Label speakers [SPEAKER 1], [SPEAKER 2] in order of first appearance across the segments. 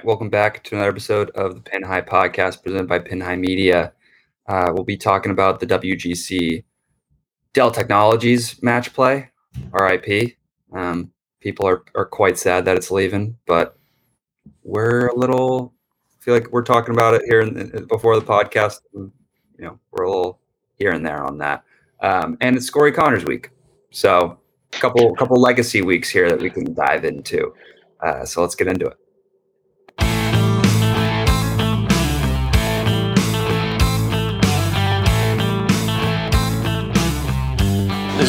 [SPEAKER 1] right, welcome back to another episode of the Pin High Podcast presented by Pin High Media. Uh, we'll be talking about the WGC Dell Technologies match play, RIP. Um, people are, are quite sad that it's leaving, but we're a little feel like we're talking about it here in- before the podcast. You know, we're a little here and there on that. Um, and it's Corey Conners week, so a couple couple legacy weeks here that we can dive into. Uh, so let's get into it.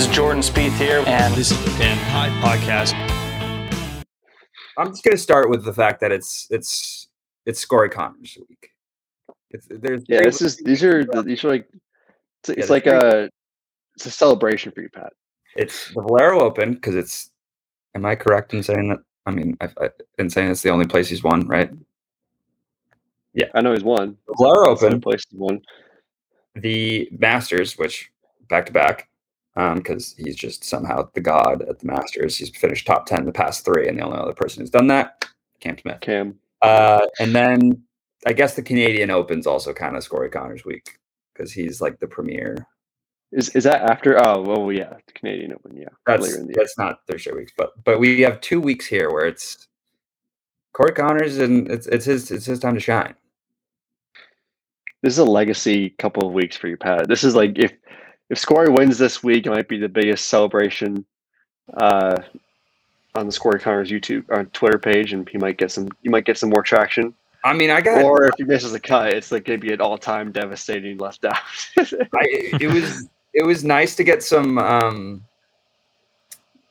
[SPEAKER 2] This is Jordan Spieth here, and
[SPEAKER 3] This is the Pin High Podcast.
[SPEAKER 1] I'm just going to start with the fact that it's it's it's Corey Conners week. It's, there's
[SPEAKER 4] Yeah, this is these are these are like it's, it's like a it's a celebration for you, Pat.
[SPEAKER 1] it's the Valero Open because it's. Am I correct in saying that? I mean, I, I, in saying it's the only place he's won, right?
[SPEAKER 4] Yeah, I know he's won.
[SPEAKER 1] Valero
[SPEAKER 4] It's the
[SPEAKER 1] Open,
[SPEAKER 4] place he's won.
[SPEAKER 1] the Masters, which back to back, because he's just somehow the god at the Masters. He's finished top ten the past three, and the only other person who's done that, Cam Smith.
[SPEAKER 4] Cam.
[SPEAKER 1] Uh, and then I guess the Canadian Open's also kind of Corey Conners week because he's like the premier.
[SPEAKER 4] Is is that after? Oh, well, yeah, the Canadian Open. Yeah,
[SPEAKER 1] That's that's not Thursday weeks, but but we have two weeks here where it's Corey Conners and it's it's his it's his time to shine.
[SPEAKER 4] This is a legacy couple of weeks for you, Pat. This is like if if Scory wins this week, it might be the biggest celebration uh, on the Scory Connors YouTube or Twitter page, and he might get some. You might get some more traction.
[SPEAKER 1] I mean, I got
[SPEAKER 4] Or if he misses a cut, it's like gonna be an all-time devastating left out.
[SPEAKER 1] I, it was it was nice to get some um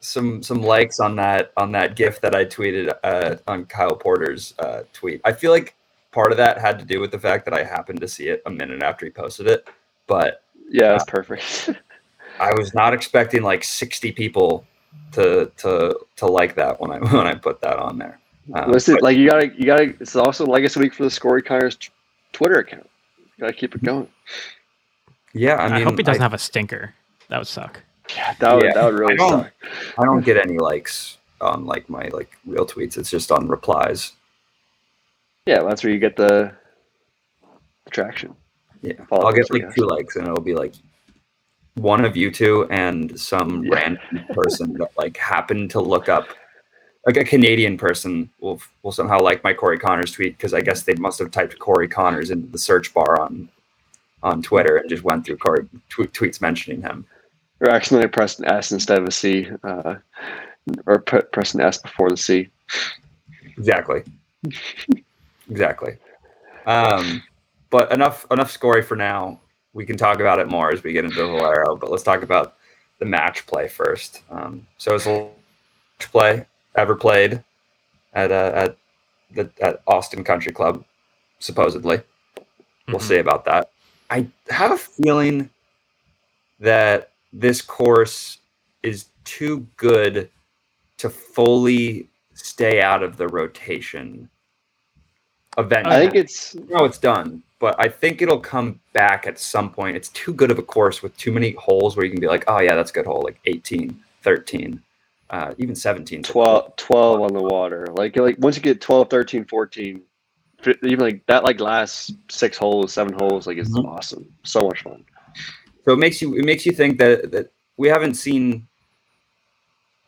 [SPEAKER 1] some some likes on that on that gif that I tweeted uh, on Kyle Porter's uh, tweet. I feel like part of that had to do with the fact that I happened to see it a minute after he posted it, but
[SPEAKER 4] yeah, that's perfect.
[SPEAKER 1] I was not expecting like 60 people to to to like that when I when I put that on there. Um,
[SPEAKER 4] Listen,
[SPEAKER 1] but
[SPEAKER 4] like you gotta, you gotta. It's also Legacy Week for the Scory Connors t- Twitter account. You gotta keep it going.
[SPEAKER 1] yeah, I
[SPEAKER 3] I, hope he doesn't have a stinker. That would suck.
[SPEAKER 4] Yeah, that would
[SPEAKER 1] Yeah,
[SPEAKER 4] that would really
[SPEAKER 1] I don't-
[SPEAKER 4] suck.
[SPEAKER 1] I don't get any likes on like my like real tweets. It's just on replies.
[SPEAKER 4] Yeah, that's where you get the, the traction.
[SPEAKER 1] Yeah, I'll get like two likes, and it'll be like one of you two and some
[SPEAKER 4] Yeah.
[SPEAKER 1] random person that like happened to look up. Like a Canadian person will will somehow like my Corey Conners tweet because I guess they must have typed Corey Conners into the search bar on on Twitter and just went through Corey tw- tweets mentioning him.
[SPEAKER 4] Or accidentally press an S instead of a C, uh, or put, press an S before the C.
[SPEAKER 1] Exactly. exactly. Um, but enough enough scoring for now. We can talk about it more as we get into Valero. But let's talk about the match play first. Um, so it's a match play ever played at uh, at the at Austin Country Club, supposedly. We'll
[SPEAKER 3] Mhm.
[SPEAKER 1] see about that. I have a feeling that this course is too good to fully stay out of the rotation event.
[SPEAKER 4] I think it's
[SPEAKER 1] no, it's done, but I think it'll come back at some point. It's too good of a course with too many holes where you can be like, oh yeah, that's a good hole, like 18, 13, uh, even 17. 's a
[SPEAKER 4] 12, 12 on the water. Like like once you get 12, 13, 14, even like that like last six holes, seven holes, like it's
[SPEAKER 1] Mhm.
[SPEAKER 4] awesome. So much fun.
[SPEAKER 1] So it makes you it makes you think that that we haven't seen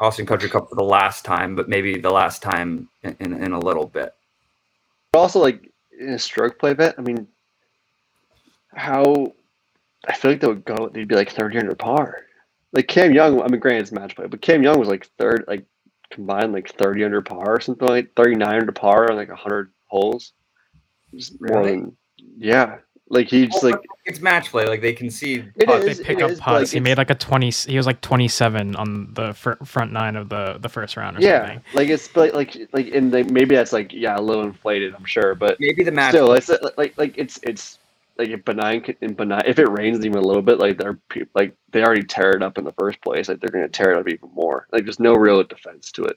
[SPEAKER 1] Austin Country Club for the last time, but maybe the last time in, in, in a little bit.
[SPEAKER 4] But also like in a stroke play bet, I mean how I feel like they would go they'd be like 30 under par. Like Cam Young, I mean granted it's match play, but Cam Young was like third like combined like 30 under par or something like 39 under par on like 100 holes. Just more
[SPEAKER 1] Really?
[SPEAKER 4] than yeah. Like he just like
[SPEAKER 1] It's match play, like they concede.
[SPEAKER 4] It
[SPEAKER 1] putts.
[SPEAKER 3] They pick
[SPEAKER 4] it
[SPEAKER 3] up
[SPEAKER 4] is,
[SPEAKER 3] putts.
[SPEAKER 4] like,
[SPEAKER 3] he made like a twenty. He was like twenty-seven on the fir- front nine of the the first round or
[SPEAKER 4] yeah,
[SPEAKER 3] something.
[SPEAKER 4] like it's but like like and like maybe that's like yeah a little inflated I'm sure, but
[SPEAKER 1] Maybe the match
[SPEAKER 4] still it's like like like it's it's like if benign in benign if it rains even a little bit like they're like they already tear it up in the first place like they're gonna tear it up even more like there's no real defense to it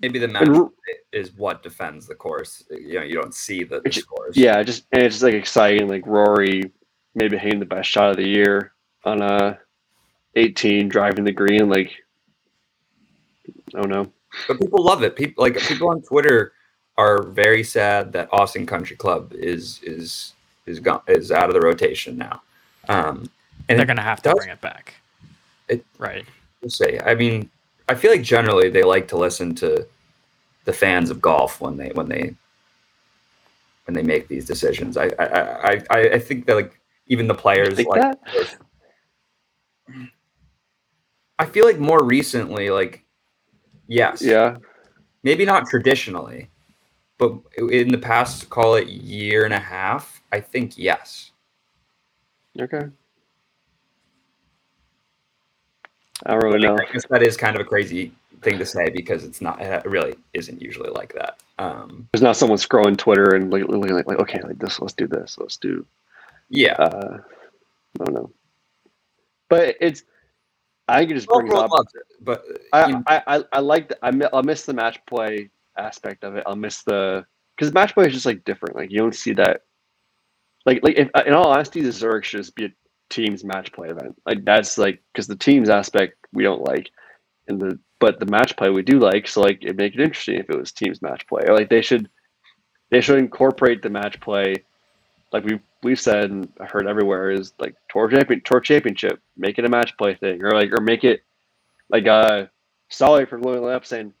[SPEAKER 1] maybe the match
[SPEAKER 4] and
[SPEAKER 1] is what defends the course. You know, you don't see the, the scores.
[SPEAKER 4] yeah just and it's just like exciting like Rory maybe hitting the best shot of the year on a 18 driving the green like oh no
[SPEAKER 1] but people love it. People like people on Twitter are very sad that Austin Country Club is is is gone is out of the rotation now. Um, and
[SPEAKER 3] They're gonna have to
[SPEAKER 1] does-
[SPEAKER 3] bring it back.
[SPEAKER 1] It-
[SPEAKER 3] right.
[SPEAKER 1] we'll say, I mean, I feel like generally they like to listen to the fans of golf when they when they when they make these decisions. I I I, I, I think that like even the players like
[SPEAKER 4] that?
[SPEAKER 1] I feel like more recently, like yes,
[SPEAKER 4] Yeah.
[SPEAKER 1] maybe not traditionally, but in the past, call it year and a half, I think yes.
[SPEAKER 4] Okay. I don't really know.
[SPEAKER 1] I guess that is kind of a crazy thing to say because it's not. It really isn't usually like that. Um,
[SPEAKER 4] There's not someone scrolling Twitter and like, looking like, like, okay, like this, let's do this, let's do.
[SPEAKER 1] yeah,
[SPEAKER 4] Uh, I don't know. But it's, I think it just brings
[SPEAKER 1] Overall
[SPEAKER 4] up.
[SPEAKER 1] it, but
[SPEAKER 4] I,
[SPEAKER 1] know,
[SPEAKER 4] I, I, I like. The, I, I'll miss the match play aspect of it. I'll miss the because match play is just like different. Like you don't see that. Like, like if, in all honesty, the Zurich should just be a teams match play event. Like that's like because the teams aspect we don't like, and the but the match play we do like. So like it make it interesting if it was teams match play. Or like they should, they should incorporate the match play. Like we we've said and heard everywhere is like tour champion tour championship, make it a match play thing, or like or make it like uh Solly from Louis Lap saying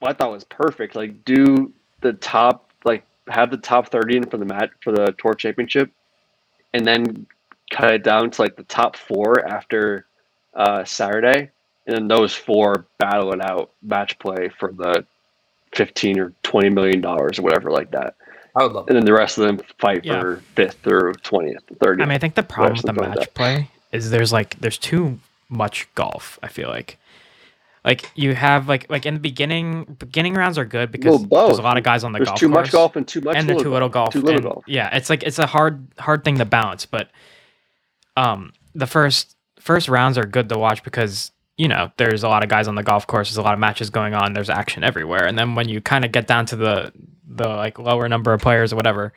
[SPEAKER 4] what I thought was perfect. Like do the top like have the top thirty in for the match for the tour championship and then cut it down to like the top four after uh Saturday and then those four battle it out match play for the fifteen or twenty million dollars or whatever like that.
[SPEAKER 1] I would love
[SPEAKER 4] And
[SPEAKER 1] it.
[SPEAKER 4] then the rest of them fight
[SPEAKER 3] Yeah.
[SPEAKER 4] for fifth through twentieth, thirtieth.
[SPEAKER 3] I mean, I think the problem with the
[SPEAKER 4] something like
[SPEAKER 3] match play is there's like there's too much golf. I feel like, like you have like like in the beginning, beginning rounds are good because
[SPEAKER 4] Well,
[SPEAKER 3] there's a lot of guys on the
[SPEAKER 4] There's
[SPEAKER 3] golf
[SPEAKER 4] too much golf and too much
[SPEAKER 3] and they're too little golf.
[SPEAKER 4] Too little
[SPEAKER 3] and-
[SPEAKER 4] golf.
[SPEAKER 3] Yeah, it's like it's a hard hard thing to balance. But um, the first first rounds are good to watch because you know there's a lot of guys on the golf course. There's a lot of matches going on. There's action everywhere. And then when you kind of get down to the the like lower number of players or whatever,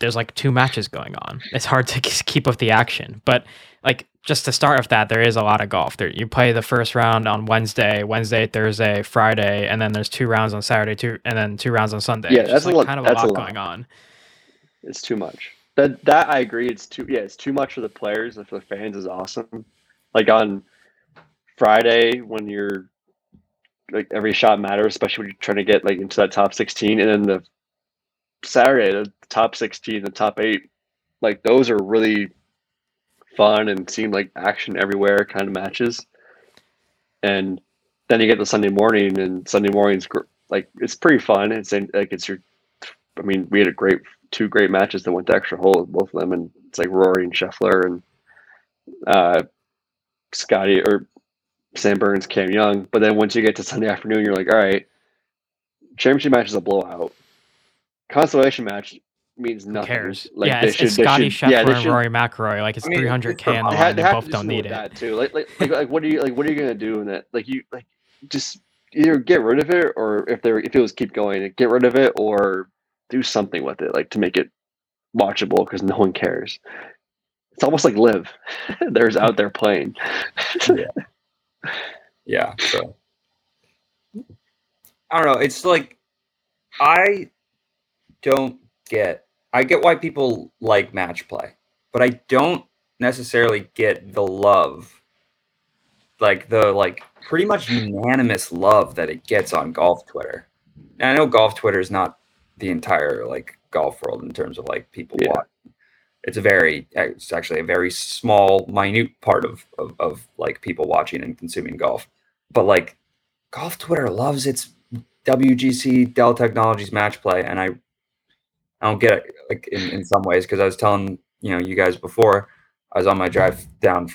[SPEAKER 3] there's like two matches going on. It's hard to keep up the action. But like just to start with that, there is a lot of golf. There you play the first round on Wednesday, Wednesday, Thursday, Friday, and then there's two rounds on Saturday, two and then two rounds on Sunday.
[SPEAKER 4] Yeah,
[SPEAKER 3] It's
[SPEAKER 4] that's
[SPEAKER 3] like
[SPEAKER 4] lot-
[SPEAKER 3] kind of a
[SPEAKER 4] that's a
[SPEAKER 3] lot
[SPEAKER 4] lot.
[SPEAKER 3] going on.
[SPEAKER 4] It's too much. That that I agree. It's too yeah. It's too much for the players. and For the fans is awesome. Like on Friday when you're like every shot matters, especially when you're trying to get like into that top sixteen, and then the Saturday the top sixteen, the top eight, like those are really fun and seem like action everywhere kind of matches. And then you get the Sunday morning, and Sunday morning's gr- like it's pretty fun. It's in, like it's your I mean, we had a great two great matches that went to extra hole with both of them, and it's like Rory and Scheffler and uh, Scotty or Sam Burns, Cam Young. But then once you get to Sunday afternoon, you're like, all right, championship match is a blowout. Consolation match means
[SPEAKER 3] Who
[SPEAKER 4] nothing.
[SPEAKER 3] cares?
[SPEAKER 4] Like
[SPEAKER 3] yeah,
[SPEAKER 4] they
[SPEAKER 3] it's,
[SPEAKER 4] should-
[SPEAKER 3] it's Scotty
[SPEAKER 4] should- yeah,
[SPEAKER 3] Scheffler
[SPEAKER 4] they
[SPEAKER 3] and
[SPEAKER 4] should-
[SPEAKER 3] Rory McIlroy. Like it's
[SPEAKER 1] I mean,
[SPEAKER 3] 300k
[SPEAKER 1] it's
[SPEAKER 3] in the line. They
[SPEAKER 4] have
[SPEAKER 3] both
[SPEAKER 4] to do
[SPEAKER 3] don't need it.
[SPEAKER 4] that too. Like, like, like, like, what are you like? What are you gonna do in that? Like, you like just either get rid of it, or if there if it was keep going, get rid of it, or do something with it, like to make it watchable because no one cares. It's almost like live. There's out there playing.
[SPEAKER 1] Yeah. So I don't know. It's like I don't get. I get why people like match play, but I don't necessarily get the love, like the like pretty much unanimous love that it gets on golf Twitter. And I know golf Twitter is not the entire like golf world in terms of like people
[SPEAKER 4] Yeah.
[SPEAKER 1] watch. It's a very, uh, it's actually a very small, minute part of, of of like people watching and consuming golf but like golf Twitter loves its WGC Dell Technologies match play, and I I don't get it like in, in some ways because I was telling you know you guys before I was on my drive down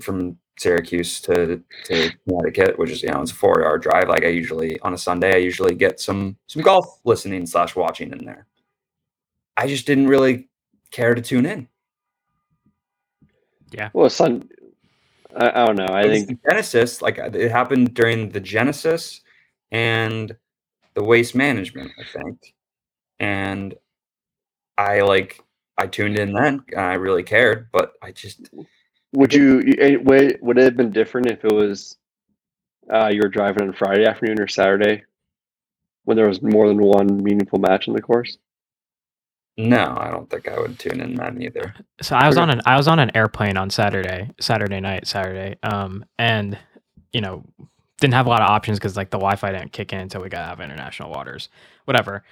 [SPEAKER 1] from Syracuse to to Connecticut, which is you know it's a four hour drive. Like I usually on a Sunday, I usually get some some golf listening slash watching in there. I just didn't really care to tune in. Yeah.
[SPEAKER 4] Well, son, I, I don't know. I
[SPEAKER 1] It was
[SPEAKER 4] think
[SPEAKER 1] Genesis, like uh, it happened during the Genesis and the waste management, I think. And I like I tuned in then and I really cared, but I just
[SPEAKER 4] would you you- eh, would would it have been different if it was uh, you were driving on Friday afternoon or Saturday? when there was more than one meaningful match in the course?
[SPEAKER 1] No, I don't think I would tune in then either.
[SPEAKER 3] So I was on an I was on an airplane on Saturday, Saturday night, Saturday, um, and you know didn't have a lot of options because like the Wi-Fi didn't kick in until we got out of international waters, whatever.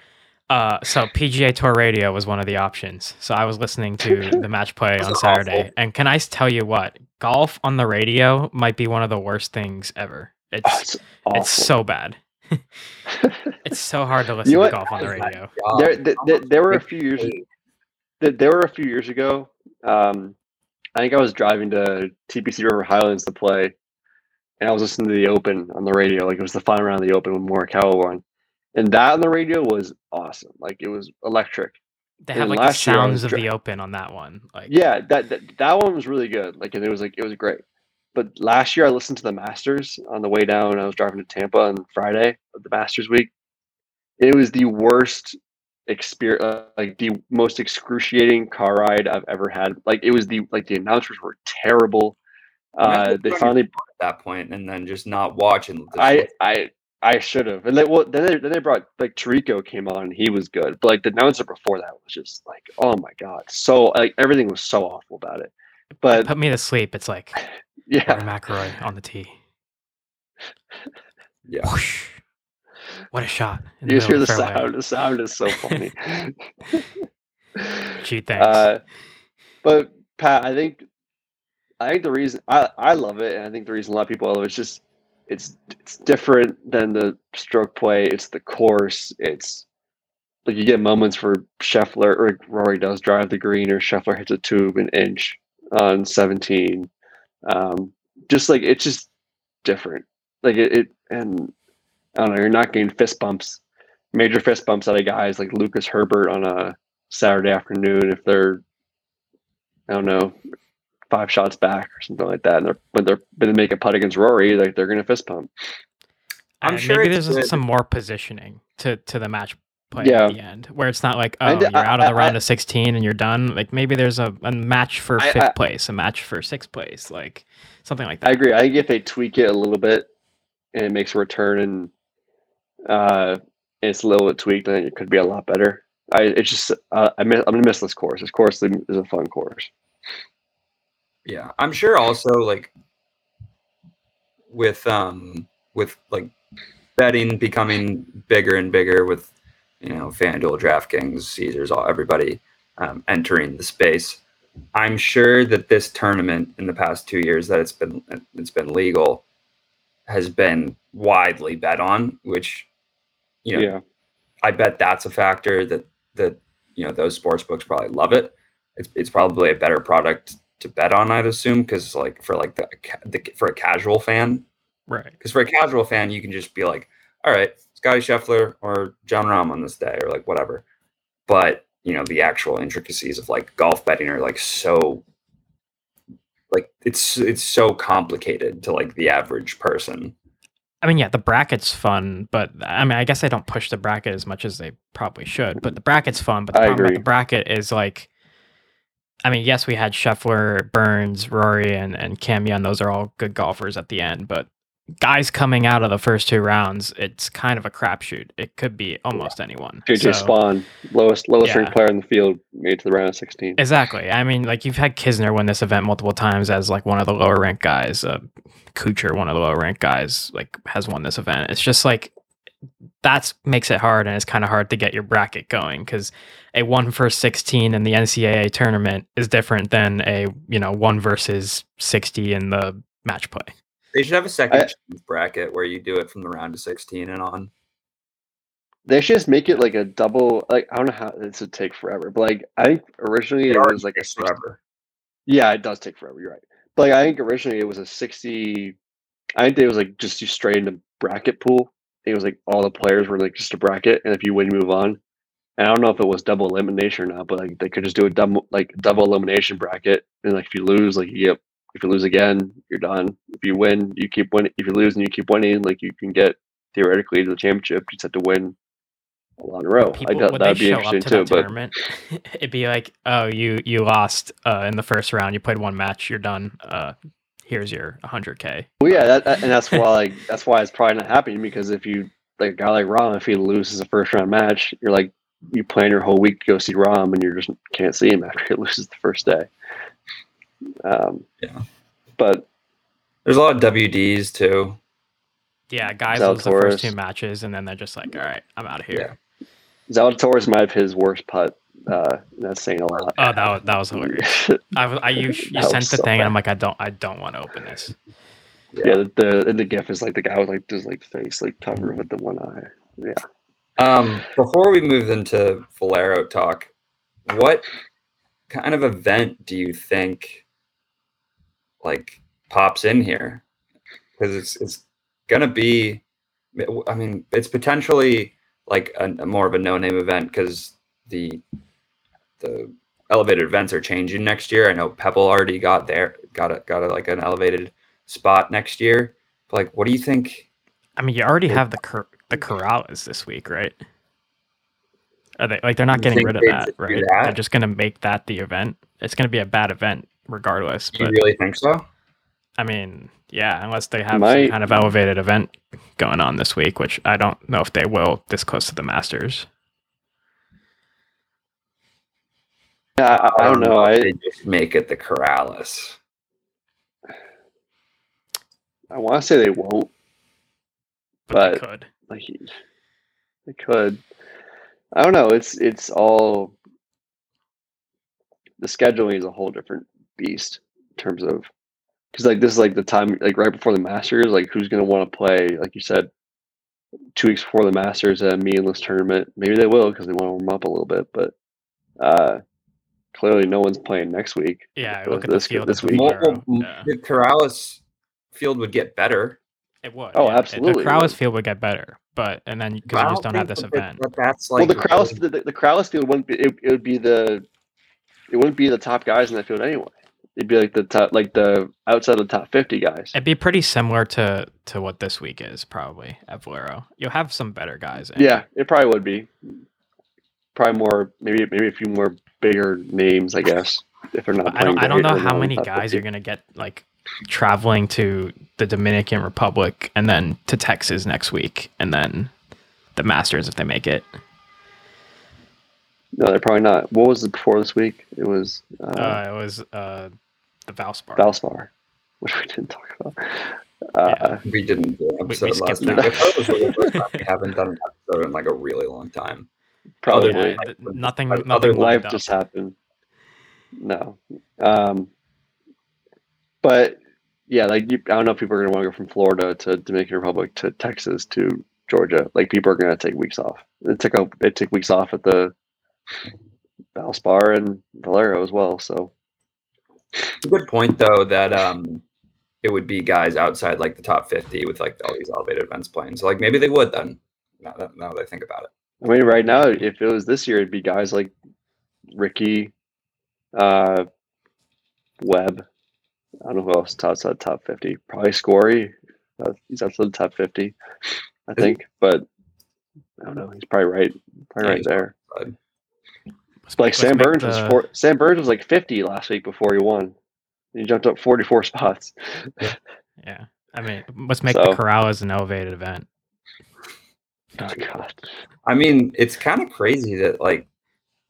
[SPEAKER 3] Uh, so PGA Tour Radio was one of the options. So I was listening to the match play on Saturday,
[SPEAKER 1] awful?
[SPEAKER 3] and can I tell you what? Golf on the radio might be one of the worst things ever. It's
[SPEAKER 4] Oh, it's
[SPEAKER 3] it's so bad. It's so hard to listen
[SPEAKER 4] know
[SPEAKER 3] to golf on the radio.
[SPEAKER 4] There, there, there, there were a few years. There, there were a few years ago. Um, I think I was driving to TPC River Highlands to play, and I was listening to the Open on the radio. Like it was the final round of the Open when Morikawa won, and that on the radio was awesome. Like it was electric.
[SPEAKER 3] They
[SPEAKER 4] And
[SPEAKER 3] have like the
[SPEAKER 4] last year I was
[SPEAKER 3] sounds of
[SPEAKER 4] dri-
[SPEAKER 3] the open on that one. Like
[SPEAKER 4] Yeah, that, that that one was really good. Like and it was like it was great. But last year I listened to the Masters on the way down. I was driving to Tampa on Friday of the Masters week. It was the worst experience, uh, like the most excruciating car ride I've ever had. Like it was the like the announcers were terrible. Uh, they finally,
[SPEAKER 1] at that point and then just not watching. and
[SPEAKER 4] I. I I should have. And they, well, then they then they brought like Tarico came on and he was good. But like the announcer before that was just like, oh my god, so like everything was so awful about it. But
[SPEAKER 3] put me to sleep. It's like
[SPEAKER 4] yeah,
[SPEAKER 3] Rory McIlroy on the tee.
[SPEAKER 1] yeah.
[SPEAKER 3] Whoosh. What a shot!
[SPEAKER 4] You just hear the
[SPEAKER 3] fairway.
[SPEAKER 4] sound. The sound is so funny.
[SPEAKER 3] Gee, thanks.
[SPEAKER 4] uh, but Pat, I think, I think the reason I, I love it, and I think the reason a lot of people love it is just it's it's different than the stroke play. It's the course. It's like you get moments where Scheffler or Rory does drive the green, or Scheffler hits a tube an inch on seventeen. Um, just like it's just different. Like it, it and I don't know. You're not getting fist bumps, major fist bumps out of guys like Lucas Herbert on a Saturday afternoon if they're I don't know five shots back or something like that. And they're when they're when they make a putt against Rory, like they're gonna fist pump.
[SPEAKER 1] I'm
[SPEAKER 3] And
[SPEAKER 1] sure
[SPEAKER 3] maybe there's
[SPEAKER 1] good.
[SPEAKER 3] some more positioning to to the match play
[SPEAKER 4] Yeah.
[SPEAKER 3] at the end, where it's not like oh
[SPEAKER 4] I d-
[SPEAKER 3] you're out of
[SPEAKER 4] I-
[SPEAKER 3] the round
[SPEAKER 4] I-
[SPEAKER 3] of 16 and you're done. Like maybe there's a, a match for
[SPEAKER 4] I-
[SPEAKER 3] fifth
[SPEAKER 4] I-
[SPEAKER 3] place, a match for sixth place, like something like that.
[SPEAKER 4] I agree. I think if they tweak it a little bit and it makes a return and uh it's a little bit tweaked, I think it could be a lot better. I it's just uh, I miss, I'm gonna miss this course. This course is a fun course.
[SPEAKER 1] Yeah, I'm sure also like with um with like betting becoming bigger and bigger with you know FanDuel, DraftKings, Caesars, all everybody um, entering the space. I'm sure that this tournament in the past two years that it's been it's been legal has been widely bet on, which you know
[SPEAKER 4] yeah.
[SPEAKER 1] I bet that's a factor that that you know those sports books probably love it. It's it's probably a better product to bet on, I'd assume, because like for like the, the for a casual fan,
[SPEAKER 3] Right.
[SPEAKER 1] because for a casual fan, you can just be like, all right, Scotty Scheffler or Jon Rahm on this day or like whatever. But you know the actual intricacies of like golf betting are like so like it's it's so complicated to like the average person.
[SPEAKER 3] I mean, yeah, the bracket's fun, but I mean, I guess they don't push the bracket as much as they probably should. But the bracket's fun. But the
[SPEAKER 4] I
[SPEAKER 3] problem with
[SPEAKER 4] agree.
[SPEAKER 3] the bracket is like, I mean, yes, we had Scheffler, Burns, Rory, and and Cam Young. Those are all good golfers at the end. But guys coming out of the first two rounds, it's kind of a crapshoot. It could be almost anyone.
[SPEAKER 4] JJ
[SPEAKER 3] So-
[SPEAKER 4] Spaun, lowest lowest ranked player in the field, made to the round of sixteen.
[SPEAKER 3] Exactly. I mean, like you've had Kisner win this event multiple times as like one of the lower ranked guys. Uh, Kuchar, one of the lower ranked guys, like has won this event. It's just like that's makes it hard, and it's kind of hard to get your bracket going because a one versus sixteen in the NCAA tournament is different than a you know one versus sixty in the match play.
[SPEAKER 1] They should have a second
[SPEAKER 4] I-
[SPEAKER 1] bracket where you do it from the round of 16 and on.
[SPEAKER 4] They should just make it like a double. Like I don't know how this would take forever, but like I think originally it
[SPEAKER 1] already
[SPEAKER 4] was like a 60,
[SPEAKER 1] forever.
[SPEAKER 4] Yeah, it does take forever. You're right. But like, I think originally it was a sixty. I think it was like just you straight into bracket pool. It was like all the players were like just a bracket, and if you win, you move on. And I don't know if it was double elimination or not, but like they could just do a double like double elimination bracket, and like if you lose, like you get if you lose again, you're done. If you win, you keep winning. If you lose and you keep winning, like you can get theoretically to the championship. You just have to win a lot in a row. I
[SPEAKER 3] People would
[SPEAKER 4] that would be interesting
[SPEAKER 3] to
[SPEAKER 4] too. But?
[SPEAKER 3] It'd be like, oh, you you lost uh, in the first round. You played one match. You're done. Uh, here's your 100k.
[SPEAKER 4] Well, yeah, that, that- and that's why like that's why it's probably not happening because if you like a guy like Rahm, if he loses a first round match, you're like you plan your whole week to go see Rahm, and you just can't see him after he loses the first day. Um,
[SPEAKER 1] Yeah.
[SPEAKER 4] but
[SPEAKER 1] There's a lot of WDs too.
[SPEAKER 3] Yeah, guys lose the first two matches and then they're just like, all right, I'm out of here.
[SPEAKER 4] Zalatoris might have his worst putt. Uh, that's saying a lot.
[SPEAKER 3] Oh, that was that was hilarious. I, was- I you, you
[SPEAKER 4] That
[SPEAKER 3] sent the
[SPEAKER 4] so
[SPEAKER 3] thing,
[SPEAKER 4] bad.
[SPEAKER 3] and I'm like, I don't, I don't want to open this.
[SPEAKER 4] yeah, the, the and the gif is like the guy with like his like face like covered with the one eye. Yeah.
[SPEAKER 1] Um, before we move into Valero talk, what kind of event do you think like pops in here? Because it's it's gonna be, I mean, it's potentially like a, a more of a no name event because the the elevated events are changing next year. I know Pebble already got there, got a got a, like an elevated spot next year. But like, what do you think?
[SPEAKER 3] I mean, you already have the Cor- the Corales this week, right? Are they like they're not getting rid of that, right?
[SPEAKER 1] that?
[SPEAKER 3] They're just gonna make that the event. It's gonna be a bad event regardless.
[SPEAKER 1] Do you
[SPEAKER 3] But
[SPEAKER 1] really think so?
[SPEAKER 3] I mean, yeah, unless they have some kind of elevated event going on this week, which I don't know if they will this close to the Masters.
[SPEAKER 4] Yeah, I, I don't know. I
[SPEAKER 1] they just make it the Corales.
[SPEAKER 4] I want to say they won't.
[SPEAKER 3] But, they could.
[SPEAKER 4] Like they could. I don't know. It's it's all the scheduling is a whole different beast in terms of because like this is like the time like right before the Masters. Like who's going to want to play? Like you said, two weeks before the Masters, a meaningless tournament. Maybe they will because they want to warm up a little bit, but uh clearly no one's playing next week.
[SPEAKER 3] Yeah, look at the
[SPEAKER 4] this-
[SPEAKER 3] field
[SPEAKER 4] this week.
[SPEAKER 1] Well, well,
[SPEAKER 3] Yeah,
[SPEAKER 1] The Corales field would get better.
[SPEAKER 3] it would.
[SPEAKER 4] Oh,
[SPEAKER 3] yeah.
[SPEAKER 4] Absolutely,
[SPEAKER 3] The
[SPEAKER 4] Corales
[SPEAKER 3] field would get better, but and then because
[SPEAKER 1] I
[SPEAKER 3] you just don't have this
[SPEAKER 1] that-
[SPEAKER 3] event.
[SPEAKER 1] that that's like
[SPEAKER 4] well, the Krause
[SPEAKER 1] really-
[SPEAKER 4] the, the Krause field wouldn't be it, it would be the it wouldn't be the top guys in that field anyway. It'd be like the top like the outside of the top fifty guys.
[SPEAKER 3] It'd be pretty similar to to what this week is probably at Valero. You'll have some better guys. In.
[SPEAKER 4] Yeah, it probably would be. Probably more, maybe maybe a few more bigger names, I guess. If they're not,
[SPEAKER 3] I don't. I don't know how many guys you're gonna get like traveling to the Dominican Republic and then to Texas next week, and then the Masters if they make it.
[SPEAKER 4] No, they're probably not. What was it before this week? It was uh,
[SPEAKER 3] Uh, it was uh, the Valspar.
[SPEAKER 4] Valspar, which we didn't talk about. Uh,
[SPEAKER 1] we didn't do an
[SPEAKER 3] we
[SPEAKER 1] episode last
[SPEAKER 3] skipped
[SPEAKER 1] week.
[SPEAKER 3] that.
[SPEAKER 1] I it was the first time we haven't done an episode in like a really long time.
[SPEAKER 4] Probably
[SPEAKER 3] Yeah,
[SPEAKER 1] like,
[SPEAKER 3] th- nothing.
[SPEAKER 1] other
[SPEAKER 3] Nothing
[SPEAKER 4] life
[SPEAKER 3] up.
[SPEAKER 4] just happened. No, um, but yeah, like you, I don't know if people are going to want to go from Florida to Dominican Republic to Texas to Georgia. Like people are going to take weeks off. It took a, it took weeks off at the Valspar and Valero as well. So
[SPEAKER 1] a good point though that um it would be guys outside like the top fifty with like all these elevated events playing. So like maybe they would then. Now that, now that I think about it.
[SPEAKER 4] I mean, right now, if it was this year, it'd be guys like Rickie, uh, Webb. I don't know who else tops that top fifty. Probably Scory. Uh, he's outside the top fifty, I think. But I don't know. He's probably right. Probably
[SPEAKER 1] Yeah,
[SPEAKER 4] right
[SPEAKER 1] he's
[SPEAKER 4] there.
[SPEAKER 1] outside.
[SPEAKER 4] Like Sam
[SPEAKER 3] make
[SPEAKER 4] Burns was four, Sam Burns was like fifty last week before he won. He jumped up forty four spots.
[SPEAKER 3] Yeah, I mean, let's make
[SPEAKER 4] So-
[SPEAKER 3] the Corales an elevated event.
[SPEAKER 4] Oh God.
[SPEAKER 1] I mean, it's kind of crazy that like,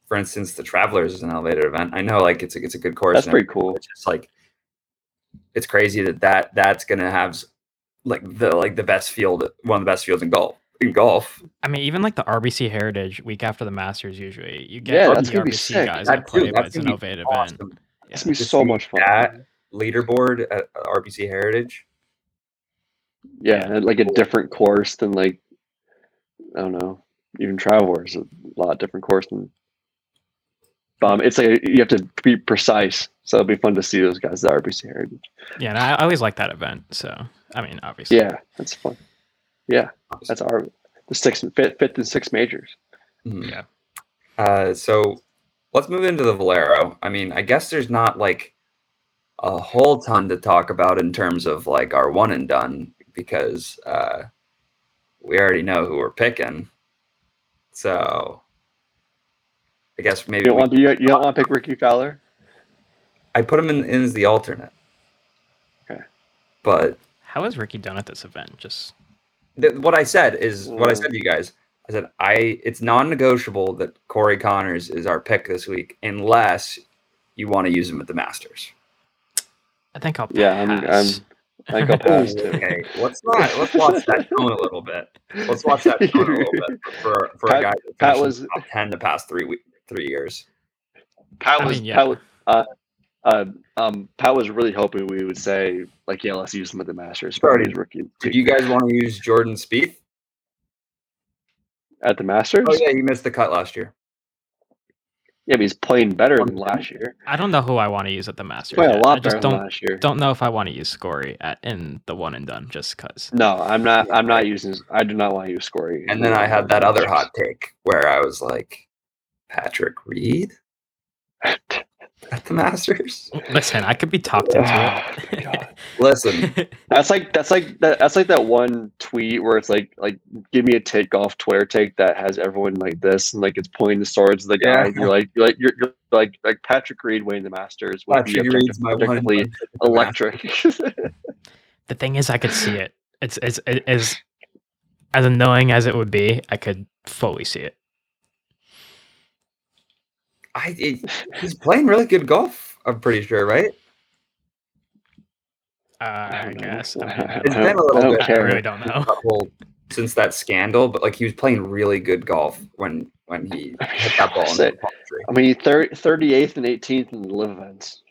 [SPEAKER 1] for instance, the Travelers is an elevated event. I know like it's a it's a good course.
[SPEAKER 4] That's pretty cool.
[SPEAKER 1] It's just like it's crazy that that that's gonna have like the like the best field, one of the best fields in golf. In golf,
[SPEAKER 3] I mean, even like the RBC Heritage week after the Masters, usually you get
[SPEAKER 4] Yeah,
[SPEAKER 3] the
[SPEAKER 4] that's gonna be
[SPEAKER 3] RBC
[SPEAKER 4] sick.
[SPEAKER 3] guys
[SPEAKER 1] That
[SPEAKER 3] that play,
[SPEAKER 1] too,
[SPEAKER 3] but
[SPEAKER 1] that's
[SPEAKER 3] it's an
[SPEAKER 1] gonna be
[SPEAKER 3] elevated event. Yeah.
[SPEAKER 4] It's gonna be
[SPEAKER 1] Just
[SPEAKER 4] so
[SPEAKER 1] see
[SPEAKER 4] much fun.
[SPEAKER 1] that leaderboard at RBC Heritage.
[SPEAKER 4] Yeah, like a different course than like I don't know, even Travelers a lot different course than um it's like you have to be precise. So it'll be fun to see those guys at RBC Heritage.
[SPEAKER 3] Yeah, and I, I always like that event. So I mean, obviously,
[SPEAKER 4] Yeah, that's fun. Yeah, that's our the six fifth, fifth fifth and sixth majors.
[SPEAKER 1] Mhm.
[SPEAKER 3] Yeah.
[SPEAKER 1] Uh, so let's move into the Valero. I mean, I guess there's not like a whole ton to talk about in terms of like our one and done because uh, we already know who we're picking. So I guess
[SPEAKER 4] You
[SPEAKER 1] maybe
[SPEAKER 4] don't
[SPEAKER 1] we-
[SPEAKER 4] want to, you, you don't want to pick Rickie Fowler.
[SPEAKER 1] I put him in, in as the alternate.
[SPEAKER 4] Okay.
[SPEAKER 1] But
[SPEAKER 3] How has Rickie done at this event? Just
[SPEAKER 1] th- what I said is what I
[SPEAKER 4] Mm.
[SPEAKER 1] said to you guys. I said I it's non-negotiable that Corey Conners is our pick this week unless you want to use him at the Masters.
[SPEAKER 3] I think I'll
[SPEAKER 4] Yeah, I'm-
[SPEAKER 3] pass.
[SPEAKER 4] I think I'll pass too.
[SPEAKER 1] Okay, let's not let's watch that tone a little bit. Let's watch that tone a little bit for for
[SPEAKER 4] Pat-
[SPEAKER 1] a guy that
[SPEAKER 4] Pat
[SPEAKER 1] finished
[SPEAKER 4] was-
[SPEAKER 1] the top ten the past three week, three years.
[SPEAKER 4] Pat
[SPEAKER 3] I
[SPEAKER 4] was
[SPEAKER 3] mean, yeah.
[SPEAKER 4] Pat was, uh, uh, um, Pat was really hoping we would say like, yeah, let's use him at the Masters. but
[SPEAKER 1] Sorry,
[SPEAKER 4] he's rookie
[SPEAKER 1] Did you guys want to use Jordan Spieth?
[SPEAKER 4] at the Masters?
[SPEAKER 1] Oh yeah, he missed the cut last year.
[SPEAKER 4] Yeah, but he's playing better than last year.
[SPEAKER 3] I don't know who I want to use at the Masters.
[SPEAKER 4] Playing a
[SPEAKER 3] yet. I
[SPEAKER 4] lot
[SPEAKER 3] just
[SPEAKER 4] better than
[SPEAKER 3] don't
[SPEAKER 4] last year.
[SPEAKER 3] don't know if I want to use Scory at in the one and done just because.
[SPEAKER 4] No, I'm not. I'm not using. I do not want to use Scory.
[SPEAKER 1] And then I had that other hot take where I was like, Patrick Reed at the Masters.
[SPEAKER 3] Listen, I could be talked
[SPEAKER 4] Oh,
[SPEAKER 3] into
[SPEAKER 4] God.
[SPEAKER 1] Listen.
[SPEAKER 4] That's like that's like that, that's like that one tweet where it's like like give me a take off Twitter take that has everyone like this and like it's pointing towards the guy.
[SPEAKER 1] Yeah.
[SPEAKER 4] You're like you're like you're, you're like like Patrick Reed winning the Masters would be
[SPEAKER 1] Patrick Reed's my one.
[SPEAKER 4] objectively electric.
[SPEAKER 3] the thing is, I could see it. It's it's it is as annoying as it would be. I could fully see it.
[SPEAKER 1] I it, he's playing really good golf. I'm pretty sure, right?
[SPEAKER 3] Uh, I
[SPEAKER 4] don't
[SPEAKER 3] guess. I, mean,
[SPEAKER 4] I
[SPEAKER 1] It's
[SPEAKER 4] don't-
[SPEAKER 1] been a little
[SPEAKER 4] I
[SPEAKER 1] bit.
[SPEAKER 3] I really don't know.
[SPEAKER 1] Couple since that scandal, but like he was playing really good golf when when he hit that ball in the
[SPEAKER 4] Say- I mean, thir- 38th and 18th in the LIV events.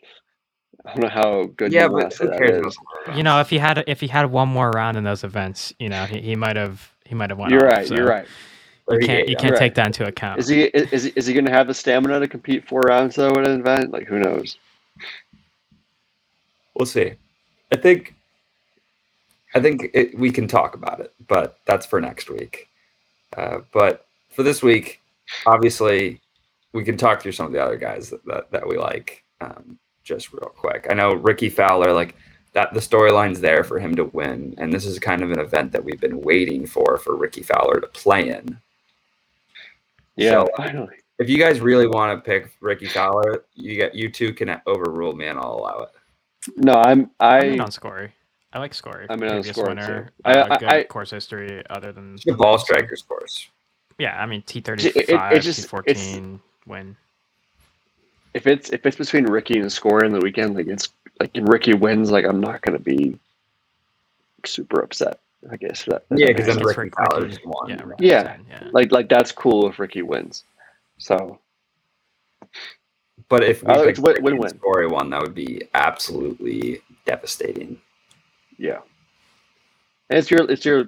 [SPEAKER 4] I don't know how good.
[SPEAKER 1] Yeah,
[SPEAKER 4] you
[SPEAKER 1] but
[SPEAKER 4] wanna
[SPEAKER 1] who cares?
[SPEAKER 4] is.
[SPEAKER 3] You know, if he had if he had one more round in those events, you know, he, he might have he might have won.
[SPEAKER 4] You're
[SPEAKER 3] off,
[SPEAKER 4] right.
[SPEAKER 3] so
[SPEAKER 4] You're right.
[SPEAKER 3] You can't you can't
[SPEAKER 4] Right.
[SPEAKER 3] take that into account.
[SPEAKER 4] Is he is he, is he going to have the stamina to compete four rounds though at an event? Like who knows?
[SPEAKER 1] We'll see. I think. I think it, we can talk about it, but that's for next week. Uh, but for this week, obviously, we can talk through some of the other guys that that, that we like. Um, just real quick, I know Rickie Fowler, like that. The storyline's there for him to win, and this is kind of an event that we've been waiting for for Rickie Fowler to play in.
[SPEAKER 4] Yeah,
[SPEAKER 1] So-
[SPEAKER 4] finally.
[SPEAKER 1] If you guys really want to pick Rickie Fowler, you get you two can overrule me, and I'll allow it.
[SPEAKER 4] No, I'm
[SPEAKER 3] I'm in on Scory. I like Scory.
[SPEAKER 4] I'm in on Scory,
[SPEAKER 3] winner.
[SPEAKER 4] too.
[SPEAKER 3] Uh,
[SPEAKER 4] I- I-
[SPEAKER 3] good
[SPEAKER 4] I-
[SPEAKER 3] course history other than
[SPEAKER 1] the ball strikers course.
[SPEAKER 3] Yeah, I mean T thirty five, T
[SPEAKER 4] just-
[SPEAKER 3] fourteen win.
[SPEAKER 4] If it's if it's between Rickie and Score in the weekend, like it's like and Rickie wins, like I'm not going to be super upset. I guess that.
[SPEAKER 1] Yeah, because
[SPEAKER 3] Yeah,
[SPEAKER 1] then
[SPEAKER 3] it's
[SPEAKER 1] Rickie
[SPEAKER 3] Rick-
[SPEAKER 1] Fowler
[SPEAKER 3] Rickie-
[SPEAKER 1] just won.
[SPEAKER 3] Yeah, Rickie
[SPEAKER 4] Yeah.
[SPEAKER 3] ten, yeah.
[SPEAKER 4] like like that's cool if Rickie wins. So
[SPEAKER 1] But if we picked
[SPEAKER 4] it's win- win-win.
[SPEAKER 1] and Scory one, that would be absolutely devastating.
[SPEAKER 4] yeah, and it's your it's your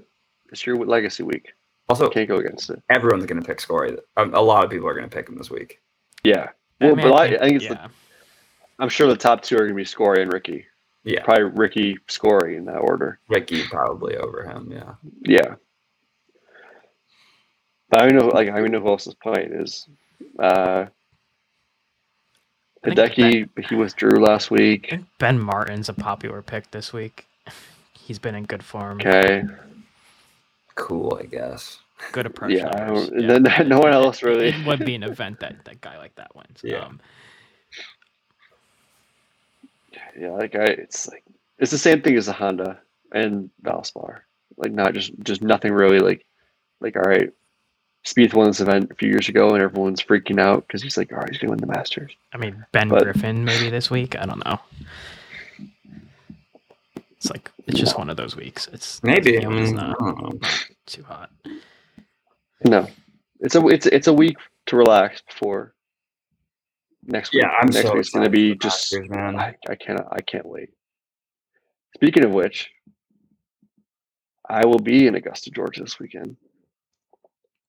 [SPEAKER 4] it's your legacy week.
[SPEAKER 1] Also,
[SPEAKER 4] Can't go against it.
[SPEAKER 1] everyone's going to pick Scory. Um, a lot of people are going to pick him this week.
[SPEAKER 4] Yeah.
[SPEAKER 3] I
[SPEAKER 4] Well,
[SPEAKER 3] mean,
[SPEAKER 4] but I,
[SPEAKER 3] think-
[SPEAKER 4] I think it's
[SPEAKER 3] yeah.
[SPEAKER 4] the, I'm sure the top two are going to be Scory and Rickie.
[SPEAKER 1] Yeah,
[SPEAKER 4] Probably Rickie, Scory in that order.
[SPEAKER 1] Rickie probably over him. Yeah,
[SPEAKER 4] Yeah. But I don't know, like I don't know who else is playing. Is uh,
[SPEAKER 3] I think
[SPEAKER 4] Hideki? He withdrew last week.
[SPEAKER 3] Ben Martin's a popular pick this week. He's been in good form.
[SPEAKER 4] Okay.
[SPEAKER 1] cool. I guess.
[SPEAKER 3] Good approach.
[SPEAKER 4] Yeah. I
[SPEAKER 3] numbers,
[SPEAKER 4] don't, and then no one else really.
[SPEAKER 3] It would be an event that that guy like that wins.
[SPEAKER 1] Yeah.
[SPEAKER 3] Um,
[SPEAKER 4] Yeah, like I, it's like it's the same thing as a Honda and Valspar. Like not just just nothing really like like all right. Spieth won this event a few years ago, and everyone's freaking out because he's like, "All right, he's gonna win the Masters."
[SPEAKER 3] I mean Ben
[SPEAKER 4] But-
[SPEAKER 3] Griffin maybe this week. I don't know. It's like it's just one of those weeks. It's
[SPEAKER 1] Maybe.
[SPEAKER 3] the mm, I
[SPEAKER 1] mean,
[SPEAKER 3] not,
[SPEAKER 1] don't
[SPEAKER 3] not too hot.
[SPEAKER 4] No, it's a it's it's a week to relax before next week.
[SPEAKER 1] Yeah, I'm
[SPEAKER 4] next
[SPEAKER 1] so
[SPEAKER 4] week's gonna be just.
[SPEAKER 1] Masters, man.
[SPEAKER 4] I, I cannot. I can't wait. Speaking of which, I will be in Augusta, Georgia this weekend,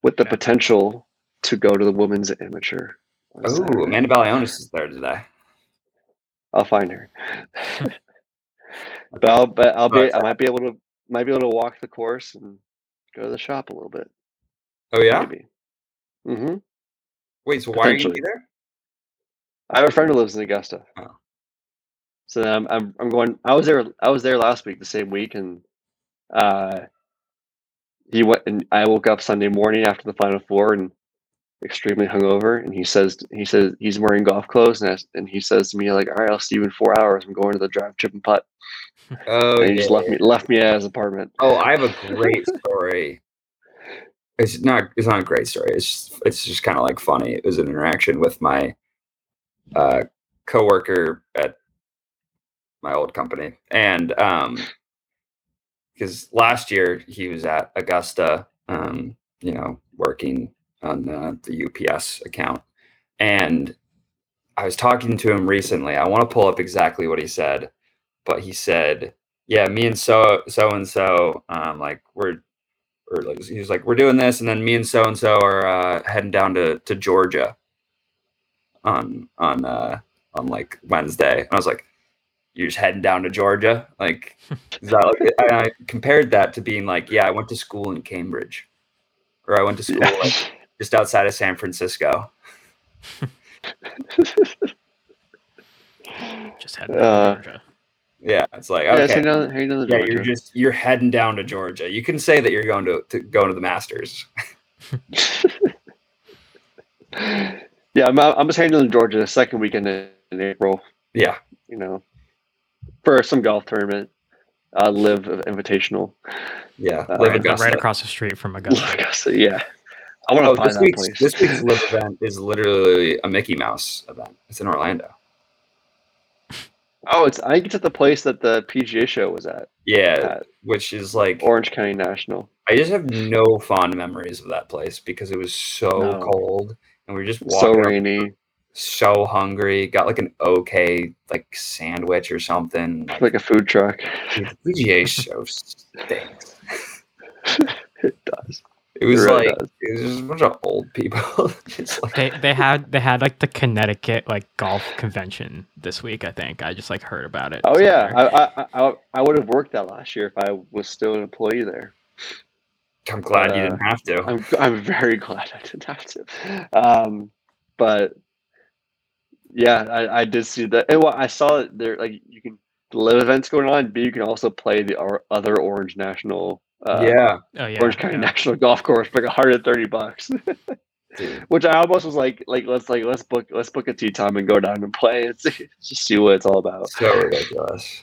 [SPEAKER 4] with the
[SPEAKER 3] Okay.
[SPEAKER 4] potential to go to the women's amateur.
[SPEAKER 1] Oh,
[SPEAKER 4] Saturday.
[SPEAKER 1] Amanda Balionis is there today.
[SPEAKER 4] I'll find her. but I'll but I'll be. I might be able to might be able to walk the course and go to the shop a little bit.
[SPEAKER 1] Oh yeah.
[SPEAKER 4] Maybe. hmm
[SPEAKER 1] Wait. So why are you there?
[SPEAKER 4] I have a friend who lives in Augusta.
[SPEAKER 1] Oh.
[SPEAKER 4] So I'm, I'm I'm going. I was there. I was there last week, the same week, and uh, he went. And I woke up Sunday morning after the final four, and extremely hungover, and he says he says he's wearing golf clothes, and, I, and he says to me like, "All right, I'll see you in four hours. I'm going to the drive, chip, and putt."
[SPEAKER 1] Oh,
[SPEAKER 4] and he just
[SPEAKER 1] yeah.
[SPEAKER 4] left me left me at his apartment.
[SPEAKER 1] Oh, I have a great story. It's not. It's not a great story. It's just, it's just kind of like funny. It was an interaction with my uh, coworker at my old company, and um, because last year he was at Augusta, um, you know, working on uh, the UPS account, and I was talking to him recently. I want to pull up exactly what he said, but he said, "Yeah, me and so so and so, um, like we're." Or like, he was like, "We're doing this," and then me and so and so are uh, heading down to, to Georgia on on uh, on like Wednesday. And I was like, "You're just heading down to Georgia?" Like, is that like? I, I compared that to being like, "Yeah, I went to school in Cambridge, or I went to school
[SPEAKER 4] Yeah.
[SPEAKER 1] like, just outside of San Francisco."
[SPEAKER 3] Just head
[SPEAKER 4] Uh,
[SPEAKER 3] to Georgia.
[SPEAKER 1] Yeah, it's like
[SPEAKER 4] Yeah,
[SPEAKER 1] okay,
[SPEAKER 4] heading down, heading down
[SPEAKER 1] yeah,
[SPEAKER 4] Georgia.
[SPEAKER 1] you're just you're heading down to Georgia. You can say that you're going to, to go to the Masters.
[SPEAKER 4] yeah, I'm I'm just heading to Georgia the second weekend in, in April.
[SPEAKER 1] Yeah,
[SPEAKER 4] You know, for some golf tournament, uh, LIV invitational.
[SPEAKER 1] yeah.
[SPEAKER 4] Uh,
[SPEAKER 1] LIV
[SPEAKER 3] Right,
[SPEAKER 1] Augusta.
[SPEAKER 3] right across the street from Augusta.
[SPEAKER 4] Augusta, yeah. I want to
[SPEAKER 1] Oh,
[SPEAKER 4] find
[SPEAKER 1] this
[SPEAKER 4] that
[SPEAKER 1] week's
[SPEAKER 4] place.
[SPEAKER 1] this week's LIV event is literally a Mickey Mouse event. It's in Orlando.
[SPEAKER 4] Oh, it's I think it's at the place that the PGA show was at,
[SPEAKER 1] Yeah,
[SPEAKER 4] at
[SPEAKER 1] which is like
[SPEAKER 4] Orange County National.
[SPEAKER 1] I just have no fond memories of that place because it was so
[SPEAKER 4] No.
[SPEAKER 1] cold and we were just
[SPEAKER 4] So
[SPEAKER 1] walking up,
[SPEAKER 4] rainy,
[SPEAKER 1] so hungry. Got like an okay like sandwich or something. Like,
[SPEAKER 4] like a food truck.
[SPEAKER 1] dude, the PGA show stinks.
[SPEAKER 4] It does.
[SPEAKER 1] It was
[SPEAKER 4] really
[SPEAKER 1] like
[SPEAKER 4] does.
[SPEAKER 1] it was just a bunch of old people. just like
[SPEAKER 3] They they had they had like the Connecticut like golf convention this week. I think I just like heard about it.
[SPEAKER 4] Oh yeah. I I, I, I would have worked that last year if I was still an employee there.
[SPEAKER 1] I'm glad you
[SPEAKER 4] Uh,
[SPEAKER 1] didn't have to.
[SPEAKER 4] I'm I'm very glad I didn't have to. Um, but yeah, I, I did see that. And well, I saw it there. Like you can LIV events going on, but you can also play the or, other Orange National. Uh,
[SPEAKER 1] yeah,
[SPEAKER 3] oh yeah.
[SPEAKER 4] Orange County
[SPEAKER 3] yeah.
[SPEAKER 4] National Golf Course for like 130 bucks. Which I almost was like, like let's like let's book let's book a tee time and go down and play and see, just see what it's all about.
[SPEAKER 1] so ridiculous.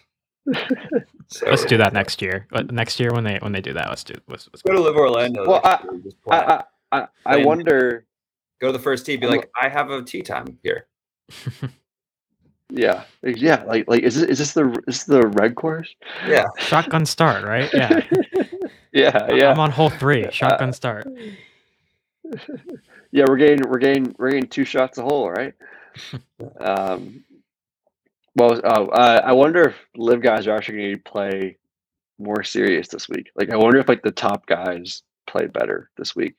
[SPEAKER 1] So
[SPEAKER 3] Let's do that next year. Next year when they when they do that, let's do let's, let's
[SPEAKER 1] Go to LIV Orlando.
[SPEAKER 4] Well,
[SPEAKER 1] next year.
[SPEAKER 4] I I, I, I wonder.
[SPEAKER 1] Go to the first tee. Be
[SPEAKER 4] I'm
[SPEAKER 1] like, I have a tee time here.
[SPEAKER 4] Yeah, yeah. Like like is this is this the is this the red course?
[SPEAKER 1] Yeah,
[SPEAKER 3] shotgun start, right? Yeah.
[SPEAKER 4] yeah, yeah.
[SPEAKER 3] I'm on hole three.
[SPEAKER 4] Uh,
[SPEAKER 3] Shotgun start.
[SPEAKER 4] yeah, we're getting we're getting we're getting two shots a hole, right? um, well, oh, uh, I wonder if LIV guys are actually going to play more serious this week. Like, I wonder if like the top guys play better this week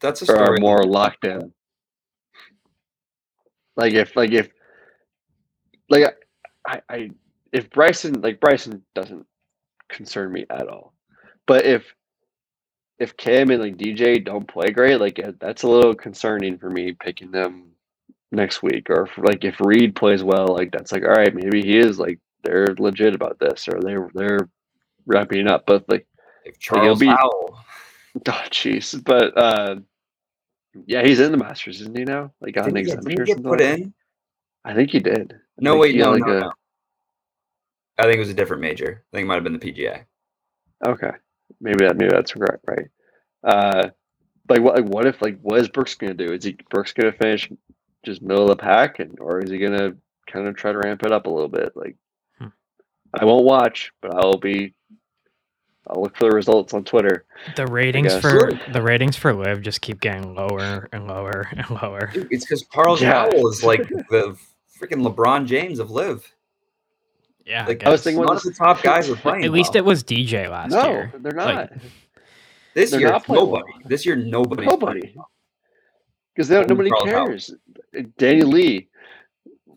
[SPEAKER 1] that's a
[SPEAKER 4] or are more locked in. Like if like if like I, I if Bryson like Bryson doesn't concern me at all, but if if Cam and like DJ don't play great, like that's a little concerning for me picking them next week. Or if, like if Reed plays well, like that's like all right, maybe he is like they're legit about this, or they're they're wrapping up. But like
[SPEAKER 1] If Charles
[SPEAKER 4] be-
[SPEAKER 1] Howell,
[SPEAKER 4] oh jeez, but uh, yeah, he's in the Masters, isn't he now? Like on an
[SPEAKER 1] did
[SPEAKER 4] exemption or something.
[SPEAKER 1] put
[SPEAKER 4] like
[SPEAKER 1] in?
[SPEAKER 4] I think he did.
[SPEAKER 1] No, wait, no,
[SPEAKER 4] like
[SPEAKER 1] no,
[SPEAKER 4] a-
[SPEAKER 1] no. I think it was a different major. I think it might have been the PGA.
[SPEAKER 4] Okay, maybe that maybe that's correct, right? Uh, like what? Like what if like what is Brooks gonna do? Is he Brooks gonna finish just middle of the pack, and or is he gonna kind of try to ramp it up a little bit? Like,
[SPEAKER 3] Hmm.
[SPEAKER 4] I won't watch, but I'll be. I'll look for the results on Twitter.
[SPEAKER 3] The ratings for the ratings for LIV just keep getting lower and lower and lower.
[SPEAKER 1] Dude, It's because Charles
[SPEAKER 4] Yeah.
[SPEAKER 1] Howell is like the freaking LeBron James of LIV.
[SPEAKER 3] Yeah,
[SPEAKER 1] Like,
[SPEAKER 3] I,
[SPEAKER 4] I was
[SPEAKER 3] guess.
[SPEAKER 4] thinking
[SPEAKER 1] None
[SPEAKER 4] when
[SPEAKER 1] of the top guys are playing.
[SPEAKER 3] At least
[SPEAKER 1] well.
[SPEAKER 3] it was DJ last year.
[SPEAKER 4] no,
[SPEAKER 3] year.
[SPEAKER 4] they're
[SPEAKER 3] Like,
[SPEAKER 4] not.
[SPEAKER 1] this
[SPEAKER 4] they're
[SPEAKER 1] year.
[SPEAKER 4] not
[SPEAKER 1] Nobody.
[SPEAKER 4] well.
[SPEAKER 1] This year, nobody.
[SPEAKER 4] Nobody. Because they don't,
[SPEAKER 1] Only
[SPEAKER 4] nobody
[SPEAKER 1] cares. Howell.
[SPEAKER 4] Danny Lee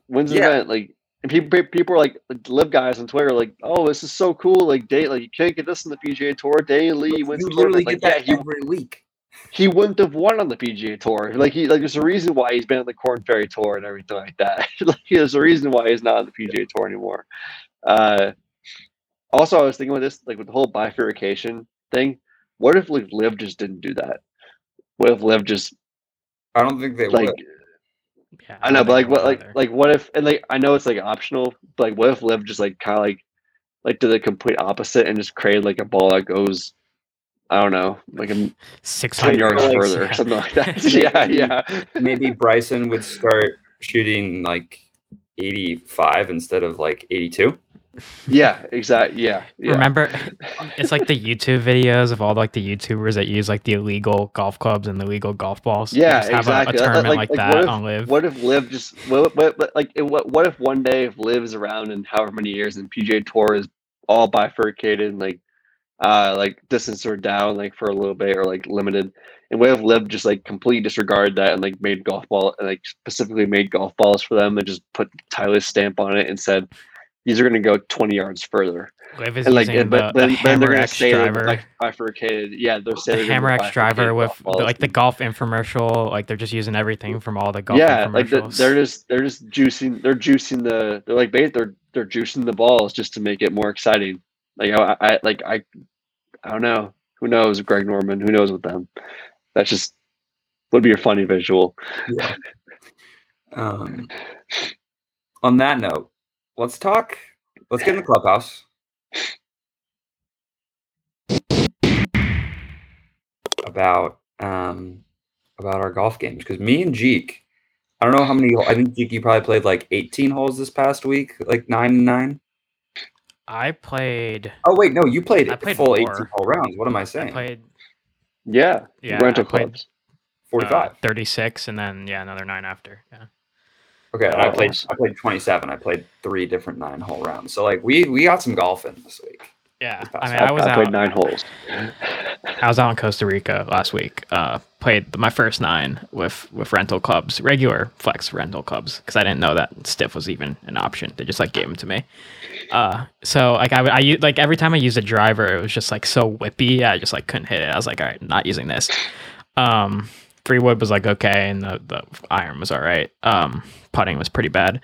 [SPEAKER 4] wins the
[SPEAKER 1] Yeah.
[SPEAKER 4] event. Like, and people people are like, like LIV guys on Twitter, like, oh, this is so cool. Like, day, like you can't get this in the PGA Tour. Danny Lee wins
[SPEAKER 1] You
[SPEAKER 4] the
[SPEAKER 1] literally get
[SPEAKER 4] Like,
[SPEAKER 1] that
[SPEAKER 4] yeah, he
[SPEAKER 1] every week.
[SPEAKER 4] he wouldn't have won on the PGA Tour. Like he like there's a reason why he's been on the Corn Ferry Tour and everything like that. like there's a reason why he's not on the PGA Tour anymore. Uh, also, I was thinking with this, like with the whole bifurcation thing. What if like Liv just didn't do that? What if Liv just
[SPEAKER 1] I don't think they
[SPEAKER 4] Like
[SPEAKER 1] would.
[SPEAKER 3] Yeah,
[SPEAKER 4] I
[SPEAKER 3] don't
[SPEAKER 4] know, but like what like
[SPEAKER 3] either.
[SPEAKER 4] like what if and like I know it's like optional, but like what if Liv just like kind of like like did the complete opposite and just created like a ball that goes I don't know like a
[SPEAKER 3] six
[SPEAKER 4] ten yards
[SPEAKER 1] like-
[SPEAKER 4] further or something like that. yeah, yeah.
[SPEAKER 1] Maybe Bryson would start shooting like 85 instead of like 82.
[SPEAKER 4] Yeah, exactly. Yeah, yeah.
[SPEAKER 3] Remember, it's like the YouTube videos of all like the YouTubers that use like the illegal golf clubs and the legal golf balls.
[SPEAKER 4] Yeah,
[SPEAKER 3] just have
[SPEAKER 4] exactly.
[SPEAKER 3] a, a
[SPEAKER 4] Like-
[SPEAKER 3] tournament
[SPEAKER 4] like-
[SPEAKER 3] like,
[SPEAKER 4] like,
[SPEAKER 3] that
[SPEAKER 4] what if-
[SPEAKER 3] on LIV.
[SPEAKER 4] What if LIV just what, what, like what what if one day if LIV is around in however many years and PGA Tour is all bifurcated and like uh like distance or down like for a little bit or like limited and what if LIV just like completely disregarded that and like made golf ball and like specifically made golf balls for them and just put Tyler's stamp on it and said these are gonna go twenty yards further.
[SPEAKER 3] LIV is
[SPEAKER 4] And like
[SPEAKER 3] using
[SPEAKER 4] and, but,
[SPEAKER 3] the,
[SPEAKER 4] but,
[SPEAKER 3] the
[SPEAKER 4] but they're
[SPEAKER 3] Hammer
[SPEAKER 4] gonna
[SPEAKER 3] X
[SPEAKER 4] say
[SPEAKER 3] driver.
[SPEAKER 4] like bifurcated. Yeah, they're saying
[SPEAKER 3] the Hammer
[SPEAKER 4] gonna
[SPEAKER 3] X driver with the, like the golf infomercial. Like they're just using everything from all the golf
[SPEAKER 4] yeah, like the, they're just they're just juicing they're juicing the they're like ba- they're they're juicing the balls just to make it more exciting. Like I, I like I I don't know who knows Greg Norman who knows with them. That's just would be a funny visual.
[SPEAKER 1] Yeah. um, on that note, let's talk. Let's get in the clubhouse. About um about our golf games because me and Jeek, I don't know how many. I think Jeek, you probably played like 18 holes this past week, like nine and nine.
[SPEAKER 3] I played.
[SPEAKER 1] Oh wait, no, you played,
[SPEAKER 3] I played
[SPEAKER 1] full
[SPEAKER 3] more.
[SPEAKER 1] 18 hole rounds. What am I
[SPEAKER 3] I
[SPEAKER 1] saying?
[SPEAKER 3] played.
[SPEAKER 4] Yeah,
[SPEAKER 3] Yeah,
[SPEAKER 4] rental
[SPEAKER 3] I played,
[SPEAKER 4] clubs.
[SPEAKER 1] 45.
[SPEAKER 3] uh, 36, and then yeah, another nine after. Yeah.
[SPEAKER 1] Okay, and I played. I played 27. I played three different nine hole rounds. So like we we got some golf in this week.
[SPEAKER 3] Yeah,
[SPEAKER 1] This
[SPEAKER 3] I
[SPEAKER 1] past
[SPEAKER 3] mean,
[SPEAKER 1] week.
[SPEAKER 3] I was
[SPEAKER 4] I
[SPEAKER 3] out.
[SPEAKER 4] played nine holes.
[SPEAKER 3] I was out in Costa Rica last week. Uh, played my first nine with with rental clubs, regular flex rental clubs, because I didn't know that stiff was even an option. They just like gave them to me. Uh, so like I would I u- like every time I used a driver, it was just like so whippy. I just like couldn't hit it. I was like, all right, not using this. Um, three wood was like okay, and the the iron was all right. Um, putting was pretty bad.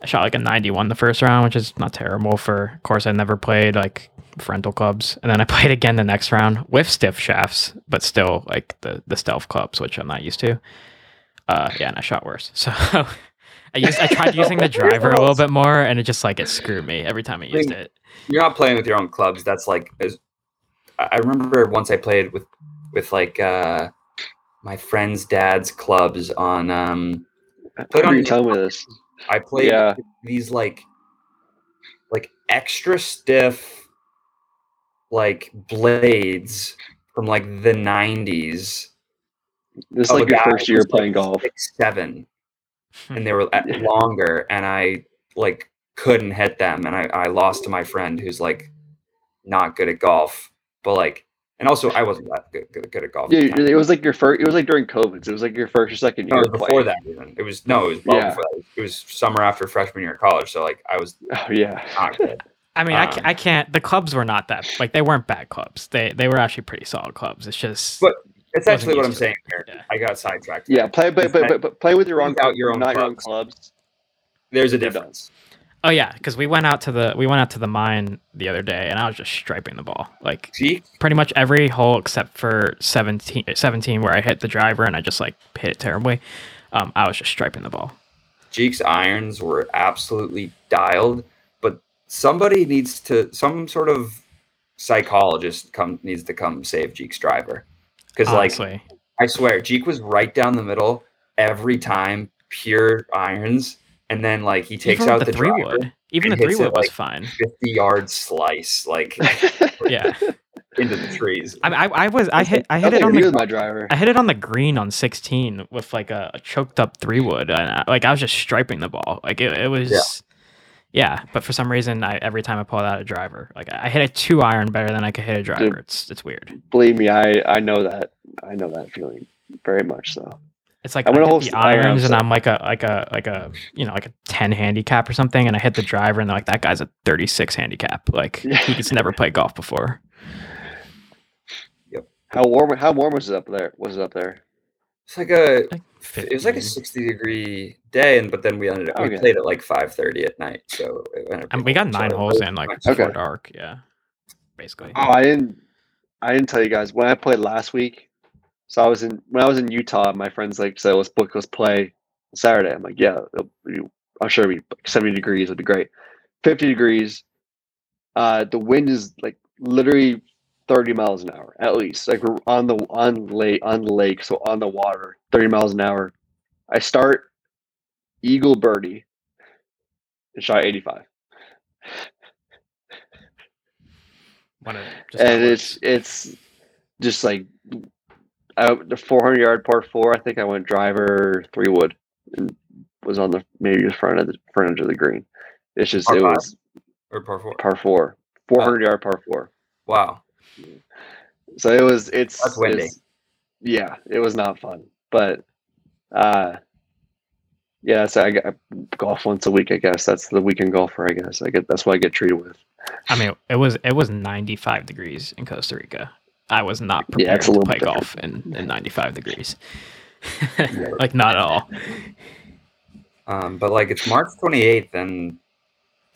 [SPEAKER 3] I shot like a 91 the first round, which is not terrible for of course I never played like rental clubs. And then I played again the next round with stiff shafts, but still like the the stealth clubs, which I'm not used to. Uh yeah, and I shot worse. So I used I tried using the driver a little bit more and it just like it screwed me every time I used it.
[SPEAKER 1] You're not playing with your own clubs. That's like I remember once I played with with like uh my friend's dad's clubs on um
[SPEAKER 4] How
[SPEAKER 1] on
[SPEAKER 4] do you
[SPEAKER 1] the-
[SPEAKER 4] tell me this?
[SPEAKER 1] I played
[SPEAKER 4] Yeah.
[SPEAKER 1] these like like extra stiff like blades from like the 90s
[SPEAKER 4] This is like your first year
[SPEAKER 1] was, like,
[SPEAKER 4] playing golf.
[SPEAKER 1] six, seven
[SPEAKER 3] Hmm.
[SPEAKER 1] and they were longer and i like couldn't hit them and I, I lost to my friend who's like not good at golf but like and also i wasn't that good, good, good at golf
[SPEAKER 4] Yeah,
[SPEAKER 1] at the time.
[SPEAKER 4] it was like your first. It was like during COVID. So it was like your first or second
[SPEAKER 1] no,
[SPEAKER 4] year.
[SPEAKER 1] it was before
[SPEAKER 4] playing.
[SPEAKER 1] that even it was no it was well
[SPEAKER 4] Yeah.
[SPEAKER 1] before that. it was summer after freshman year of college so like i was
[SPEAKER 4] Oh yeah.
[SPEAKER 1] not good
[SPEAKER 3] I mean, I, ca-
[SPEAKER 1] Um,
[SPEAKER 3] I can't. The clubs were not that like they weren't bad clubs. They they were actually pretty solid clubs. It's just
[SPEAKER 1] But essentially what i'm
[SPEAKER 3] used it.
[SPEAKER 1] saying here
[SPEAKER 3] Yeah.
[SPEAKER 1] i got sidetracked
[SPEAKER 4] Yeah, play, but, but, but, but play with your own,
[SPEAKER 1] Without your own
[SPEAKER 4] not your own
[SPEAKER 1] clubs.
[SPEAKER 4] clubs.
[SPEAKER 1] there's a
[SPEAKER 4] You're
[SPEAKER 1] difference
[SPEAKER 3] oh yeah, because we went out to the we went out to the mine the other day and I was just striping the ball like
[SPEAKER 1] see
[SPEAKER 3] pretty much every hole except for 17, 17 where I hit the driver and I just like hit it terribly. Um, I was just striping the ball.
[SPEAKER 1] Jeek's irons were absolutely dialed, but somebody needs to some sort of psychologist come needs to come save Jeek's driver. Because like I swear, Jeek was right down the middle every time, pure irons, and then like he takes
[SPEAKER 3] even
[SPEAKER 1] out the,
[SPEAKER 3] the three
[SPEAKER 1] driver,
[SPEAKER 3] wood, even the
[SPEAKER 1] and hits
[SPEAKER 3] three
[SPEAKER 1] it,
[SPEAKER 3] wood was
[SPEAKER 1] like-
[SPEAKER 3] fine.
[SPEAKER 1] fifty yard slice like
[SPEAKER 3] Yeah,
[SPEAKER 1] into the trees.
[SPEAKER 3] I, I I was I hit I hit it on the
[SPEAKER 4] my driver.
[SPEAKER 3] I hit it on the green on 16 with like a, a choked up three wood, and I, like I was just striping the ball. Like it, it was, yeah. But for some reason, I every time I pulled out a driver, like I hit a two iron better than I could hit a driver. It's it's weird.
[SPEAKER 4] Believe me, I I know that. I know that feeling very much. So
[SPEAKER 3] It's like
[SPEAKER 4] I
[SPEAKER 3] I,
[SPEAKER 4] went a
[SPEAKER 3] hit the
[SPEAKER 4] s- I am
[SPEAKER 3] irons, and I'm like a like a like a you know like a 10 handicap or something, and I hit the driver, and they're like that guy's a 36 handicap. Like he's never played golf before. Yep.
[SPEAKER 4] how warm? How warm was it up there? Was it up there?
[SPEAKER 1] It's like a
[SPEAKER 3] Like
[SPEAKER 1] it was like a sixty degree day, and but then we ended up we played at like five thirty at night, so it
[SPEAKER 3] And we got nine
[SPEAKER 1] it
[SPEAKER 3] holes
[SPEAKER 1] was
[SPEAKER 3] in like
[SPEAKER 1] nice.
[SPEAKER 3] before dark. Yeah, basically.
[SPEAKER 4] Oh, I didn't. I didn't tell you guys when I played last week. So I was in when I was in Utah. My friends like said, "Let's book, let's play Saturday." I'm like, "Yeah, I'm sure it'll be like 70 degrees. It'll be great." 50 degrees. Uh, the wind is like literally 30 miles an hour at least. Like we're on the on lake on the lake, so on the water, 30 miles an hour. I start eagle birdie and shot 85.
[SPEAKER 3] Just
[SPEAKER 4] and it's it's just like out the 400 yard par four. I think I went driver three wood and was on the maybe the front of the front edge of the green. It's just
[SPEAKER 1] Par
[SPEAKER 4] it
[SPEAKER 1] five?
[SPEAKER 4] was
[SPEAKER 1] Or par four.
[SPEAKER 4] par four, 400 yard par four.
[SPEAKER 1] Wow.
[SPEAKER 4] So it was it's
[SPEAKER 1] That's windy.
[SPEAKER 4] it's- yeah, it was not fun, but uh, yeah. So I got golf once a week. I guess that's the weekend golfer. I guess I get that's what I get treated with.
[SPEAKER 3] I mean, it was it was 95 degrees in Costa Rica. I was not prepared
[SPEAKER 4] Yeah, it's
[SPEAKER 3] to play
[SPEAKER 4] bit
[SPEAKER 3] golf in, in 95 degrees. like not at all.
[SPEAKER 1] Um, but like it's March 28th, and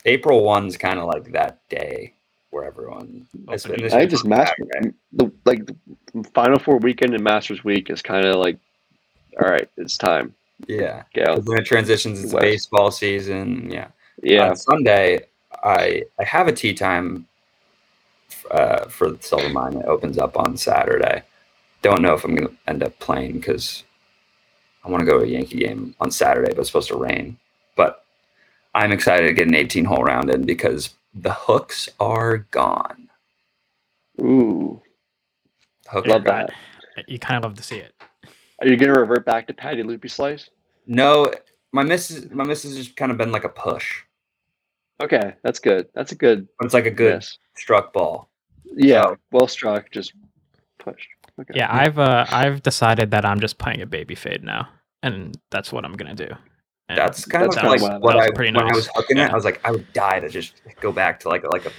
[SPEAKER 1] April 1's kind of like that day where everyone. it's-
[SPEAKER 3] Opening.
[SPEAKER 1] this
[SPEAKER 4] I just
[SPEAKER 1] master
[SPEAKER 4] Masters
[SPEAKER 1] Saturday.
[SPEAKER 4] the like the Final Four weekend and Masters week is kind of like, all right, it's time.
[SPEAKER 1] Yeah.
[SPEAKER 4] Get out.
[SPEAKER 1] 'Cause Then it transitions into baseball season. Yeah.
[SPEAKER 4] Yeah,
[SPEAKER 1] On Sunday, I I have a tee time uh, for the Silver Mine that opens up on Saturday. Don't know if I'm going to end up playing because I want to go to a Yankee game on Saturday, but it's supposed to rain. But I'm excited to get an 18 hole round in because the hooks are gone.
[SPEAKER 4] ooh,
[SPEAKER 1] Hooks
[SPEAKER 4] love
[SPEAKER 1] are
[SPEAKER 4] that.
[SPEAKER 3] You kind of love to see it.
[SPEAKER 4] Are you gonna revert back to Patty Loopy Slice?
[SPEAKER 1] No, my missus, my missus has just kind of been like a push.
[SPEAKER 4] Okay, that's good. That's a good.
[SPEAKER 1] But it's like a good
[SPEAKER 4] miss.
[SPEAKER 1] struck ball.
[SPEAKER 4] Yeah,
[SPEAKER 1] So-
[SPEAKER 4] well struck. Just pushed. Okay.
[SPEAKER 3] Yeah, I've uh, I've decided that I'm just playing a baby fade now, and that's what I'm gonna do. And
[SPEAKER 1] That's kind
[SPEAKER 4] That's
[SPEAKER 1] of
[SPEAKER 4] kinda
[SPEAKER 1] like
[SPEAKER 4] what I
[SPEAKER 1] what
[SPEAKER 3] like.
[SPEAKER 1] I
[SPEAKER 3] was pretty
[SPEAKER 1] when I was hooking it. I was like, I would die to just go back to like like a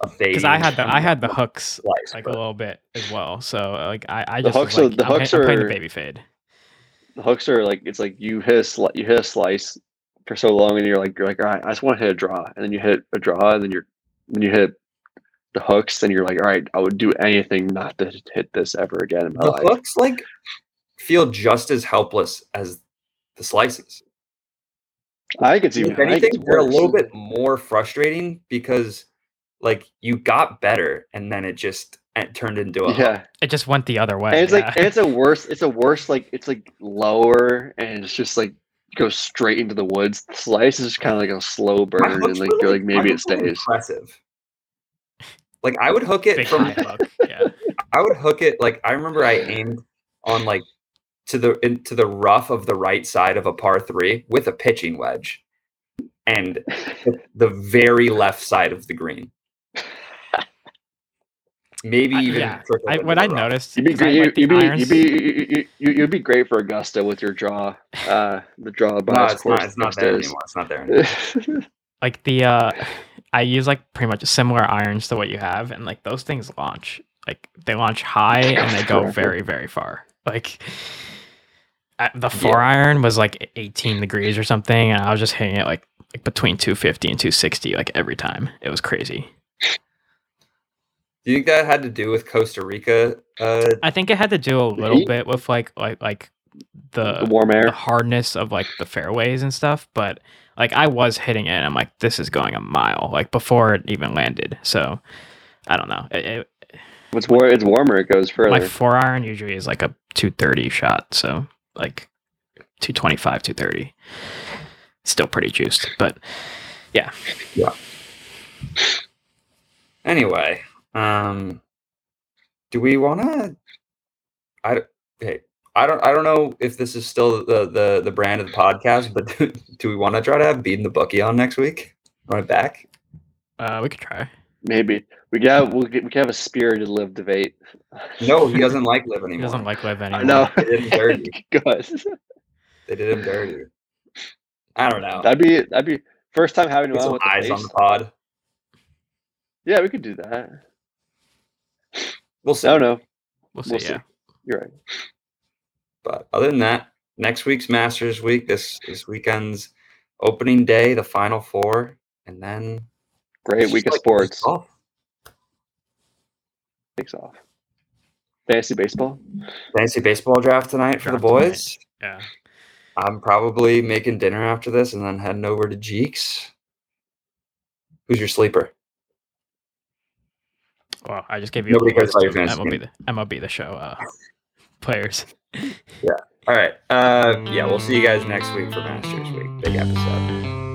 [SPEAKER 1] a fade.
[SPEAKER 3] because I had the I had the hooks
[SPEAKER 1] slice,
[SPEAKER 3] like a little bit as well. So like I, I
[SPEAKER 4] The
[SPEAKER 3] just
[SPEAKER 4] hooks
[SPEAKER 3] was
[SPEAKER 4] are-
[SPEAKER 3] like,
[SPEAKER 4] the
[SPEAKER 3] I'm, hit-
[SPEAKER 4] hooks
[SPEAKER 3] I'm playing the baby fade.
[SPEAKER 4] the hooks are like it's like you hit a sli- you hit a slice for so long, and you're like you're like all right, I just want to hit a draw, and then you hit a draw, and then you're when you hit the hooks, and you're like all right, I would do anything not to hit this ever again in my
[SPEAKER 1] the
[SPEAKER 4] life.
[SPEAKER 1] hooks like feel just as helpless as the slices.
[SPEAKER 4] I think it's even.
[SPEAKER 1] If
[SPEAKER 4] I think
[SPEAKER 1] anything they're a little bit more frustrating because like you got better and then it just it turned into a hook.
[SPEAKER 4] Yeah,
[SPEAKER 3] It just went the other way.
[SPEAKER 4] and it's
[SPEAKER 3] yeah.
[SPEAKER 4] like and it's a worse. It's a worse like it's like lower, and it's just like goes straight into the woods. The slice is just kind of like a slow burn, and like
[SPEAKER 1] were,
[SPEAKER 4] you're like maybe it
[SPEAKER 1] hooks were
[SPEAKER 4] stays.
[SPEAKER 1] Impressive. Like I would hook it
[SPEAKER 3] big
[SPEAKER 1] from
[SPEAKER 3] high hook. Yeah.
[SPEAKER 1] I would hook it like I remember I aimed on like to the into the rough of the right side of a par three with a pitching wedge, and the, the very left side of the green. Maybe
[SPEAKER 3] I-
[SPEAKER 1] even
[SPEAKER 3] yeah. I, what I
[SPEAKER 1] rough.
[SPEAKER 3] noticed,
[SPEAKER 4] You'd be
[SPEAKER 3] 'cause I
[SPEAKER 4] great. You,
[SPEAKER 3] like
[SPEAKER 4] you'd, be you'd be you, you, you'd be great for Augusta with your draw. Uh, the draw
[SPEAKER 1] No,
[SPEAKER 4] bias
[SPEAKER 1] it's
[SPEAKER 4] course
[SPEAKER 1] not. It's not there anymore. It's not there anymore.
[SPEAKER 3] like the uh I use like pretty much similar irons to what you have, and like those things launch like they launch high and they go very very far. Like the four iron was like 18 degrees or something, and I was just hitting it like like between 250 and 260 like every time. It was crazy.
[SPEAKER 1] Do you think that had to do with Costa Rica? Uh,
[SPEAKER 3] I think it had to do a little bit with like like like
[SPEAKER 4] the
[SPEAKER 3] the
[SPEAKER 4] warm
[SPEAKER 3] the
[SPEAKER 4] air.
[SPEAKER 3] hardness of like the fairways and stuff, but like I was hitting it and I'm like, this is going a mile, like before it even landed. So I don't know. It, it,
[SPEAKER 4] It's war. It's warmer. It goes further.
[SPEAKER 3] my four iron usually is like a 230 shot. So like 225, 230. Still pretty juiced, but yeah. yeah.
[SPEAKER 1] anyway, um, do we want to? I hey, I don't. I don't know if this is still the the the brand of the podcast, but do, do we want to try to have beating the bookie on next week? Run it back.
[SPEAKER 3] uh, we could try.
[SPEAKER 4] Maybe we got we'll we can have a spirited live debate.
[SPEAKER 1] No, he doesn't like LIV anymore.
[SPEAKER 3] He doesn't like LIV anymore.
[SPEAKER 4] I know.
[SPEAKER 1] They did him dirty.
[SPEAKER 4] Good.
[SPEAKER 1] They did him dirty. I don't know.
[SPEAKER 4] That'd be that'd be first time having him on
[SPEAKER 1] some
[SPEAKER 4] with the
[SPEAKER 1] eyes on the pod.
[SPEAKER 4] Yeah, we could do that.
[SPEAKER 1] We'll see.
[SPEAKER 4] I don't know.
[SPEAKER 3] We'll see.
[SPEAKER 4] We'll see.
[SPEAKER 3] yeah.
[SPEAKER 4] You're right.
[SPEAKER 1] But other than that, next week's Masters week, this this weekend's opening day, the final four, and then
[SPEAKER 4] Great week of
[SPEAKER 1] like
[SPEAKER 4] sports.
[SPEAKER 1] golf.
[SPEAKER 4] Takes off. Fantasy baseball.
[SPEAKER 1] Fantasy baseball draft tonight for the
[SPEAKER 3] Draft tonight.
[SPEAKER 1] boys.
[SPEAKER 3] Yeah.
[SPEAKER 1] I'm probably making dinner after this and then heading over to Jeeks. Who's your sleeper?
[SPEAKER 3] Well, I just gave you
[SPEAKER 1] Nobody
[SPEAKER 3] a
[SPEAKER 1] cares about your fantasy
[SPEAKER 3] MLB the MLB the show uh, players. Yeah.
[SPEAKER 1] All right. Uh, yeah, we'll see you guys next week for Masters Week. Big episode.